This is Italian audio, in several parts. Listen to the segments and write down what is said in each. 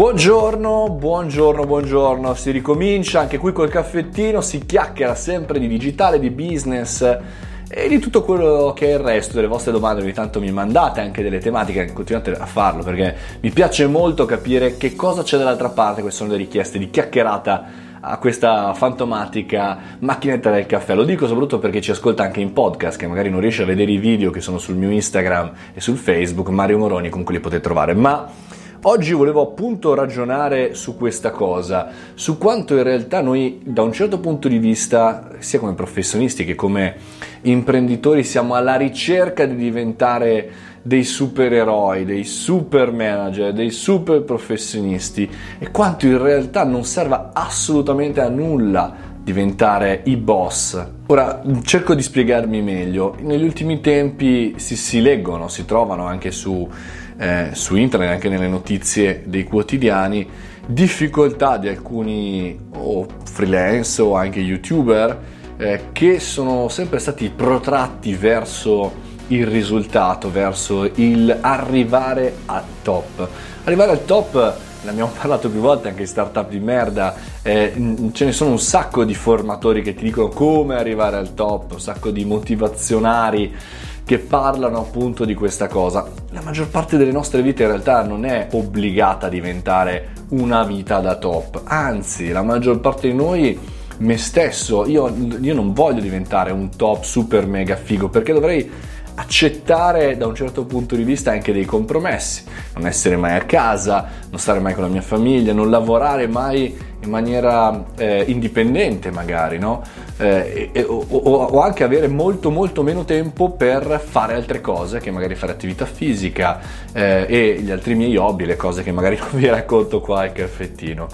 Buongiorno, buongiorno, buongiorno, si ricomincia anche qui col caffettino, si chiacchiera sempre di digitale, di business e di tutto quello che è il resto delle vostre domande, ogni tanto mi mandate anche delle tematiche, continuate a farlo perché mi piace molto capire che cosa c'è dall'altra parte, queste sono le richieste di chiacchierata a questa fantomatica macchinetta del caffè. Lo dico soprattutto perché ci ascolta anche in podcast, che magari non riesce a vedere i video che sono sul mio Instagram e sul Facebook, Mario Moroni, comunque li potete trovare. Ma Oggi volevo appunto ragionare su questa cosa, su quanto in realtà noi da un certo punto di vista, sia come professionisti che come imprenditori, siamo alla ricerca di diventare dei supereroi, dei super manager, dei super professionisti e quanto in realtà non serva assolutamente a nulla diventare i boss. Ora cerco di spiegarmi meglio. Negli ultimi tempi si, si leggono, si trovano anche su eh, su internet, anche nelle notizie dei quotidiani, difficoltà di alcuni o freelance o anche youtuber eh, che sono sempre stati protratti verso il risultato, verso il arrivare al top. Arrivare al top ne abbiamo parlato più volte anche in startup di merda, eh, ce ne sono un sacco di formatori che ti dicono come arrivare al top, un sacco di motivazionari che parlano appunto di questa cosa. La maggior parte delle nostre vite in realtà non è obbligata a diventare una vita da top, anzi la maggior parte di noi me stesso, io, io non voglio diventare un top super mega figo perché dovrei accettare da un certo punto di vista anche dei compromessi, non essere mai a casa, non stare mai con la mia famiglia, non lavorare mai in maniera eh, indipendente magari, no? Eh, e, o, o, anche avere molto molto meno tempo per fare altre cose, che magari fare attività fisica eh, e gli altri miei hobby, le cose che magari non vi racconto qua al caffettino.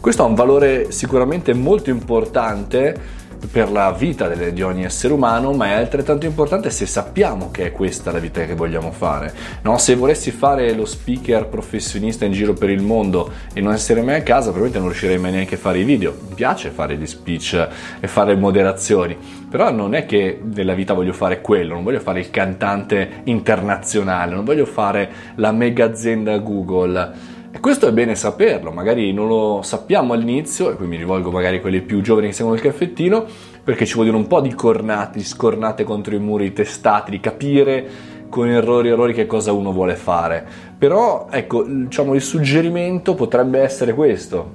Questo ha un valore sicuramente molto importante per la vita di ogni essere umano, ma è altrettanto importante se sappiamo che è questa la vita che vogliamo fare. No? Se volessi fare lo speaker professionista in giro per il mondo e non essere mai a casa, probabilmente non riuscirei mai neanche a fare i video. Mi piace fare gli speech e fare moderazioni, però non è che nella vita voglio fare quello, non voglio fare il cantante internazionale, non voglio fare la mega azienda Google e questo è bene saperlo, magari non lo sappiamo all'inizio, e qui mi rivolgo magari a quelli più giovani che seguono il caffettino, perché ci vogliono un po' di cornate, di scornate contro i muri, testati, di capire con errori errori che cosa uno vuole fare. Però ecco, diciamo il suggerimento potrebbe essere questo,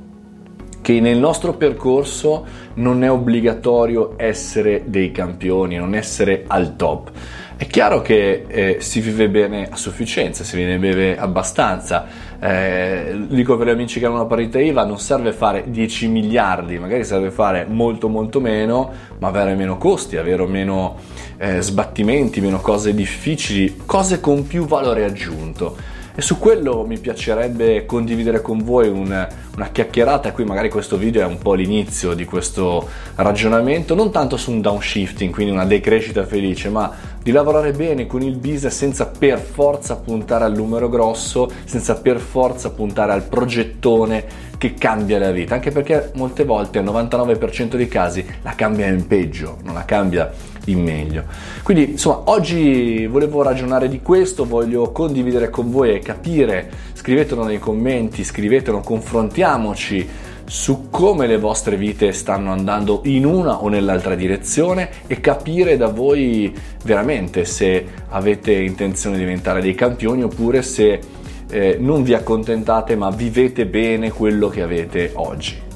che nel nostro percorso non è obbligatorio essere dei campioni, non essere al top. È chiaro che eh, si vive bene a sufficienza, si vive bene abbastanza. Eh, dico per gli amici che hanno una partita IVA, non serve fare 10 miliardi, magari serve fare molto molto meno, ma avere meno costi, avere meno eh, sbattimenti, meno cose difficili, cose con più valore aggiunto. E su quello mi piacerebbe condividere con voi un, una chiacchierata, qui magari questo video è un po' l'inizio di questo ragionamento, non tanto su un downshifting, quindi una decrescita felice, ma di lavorare bene con il business senza per forza puntare al numero grosso, senza per forza puntare al progettone che cambia la vita, anche perché molte volte, al 99% dei casi, la cambia in peggio, non la cambia in meglio. Quindi, insomma, oggi volevo ragionare di questo, voglio condividere con voi e capire, scrivetelo nei commenti, scrivetelo, confrontiamoci su come le vostre vite stanno andando in una o nell'altra direzione e capire da voi veramente se avete intenzione di diventare dei campioni oppure se eh, non vi accontentate ma vivete bene quello che avete oggi.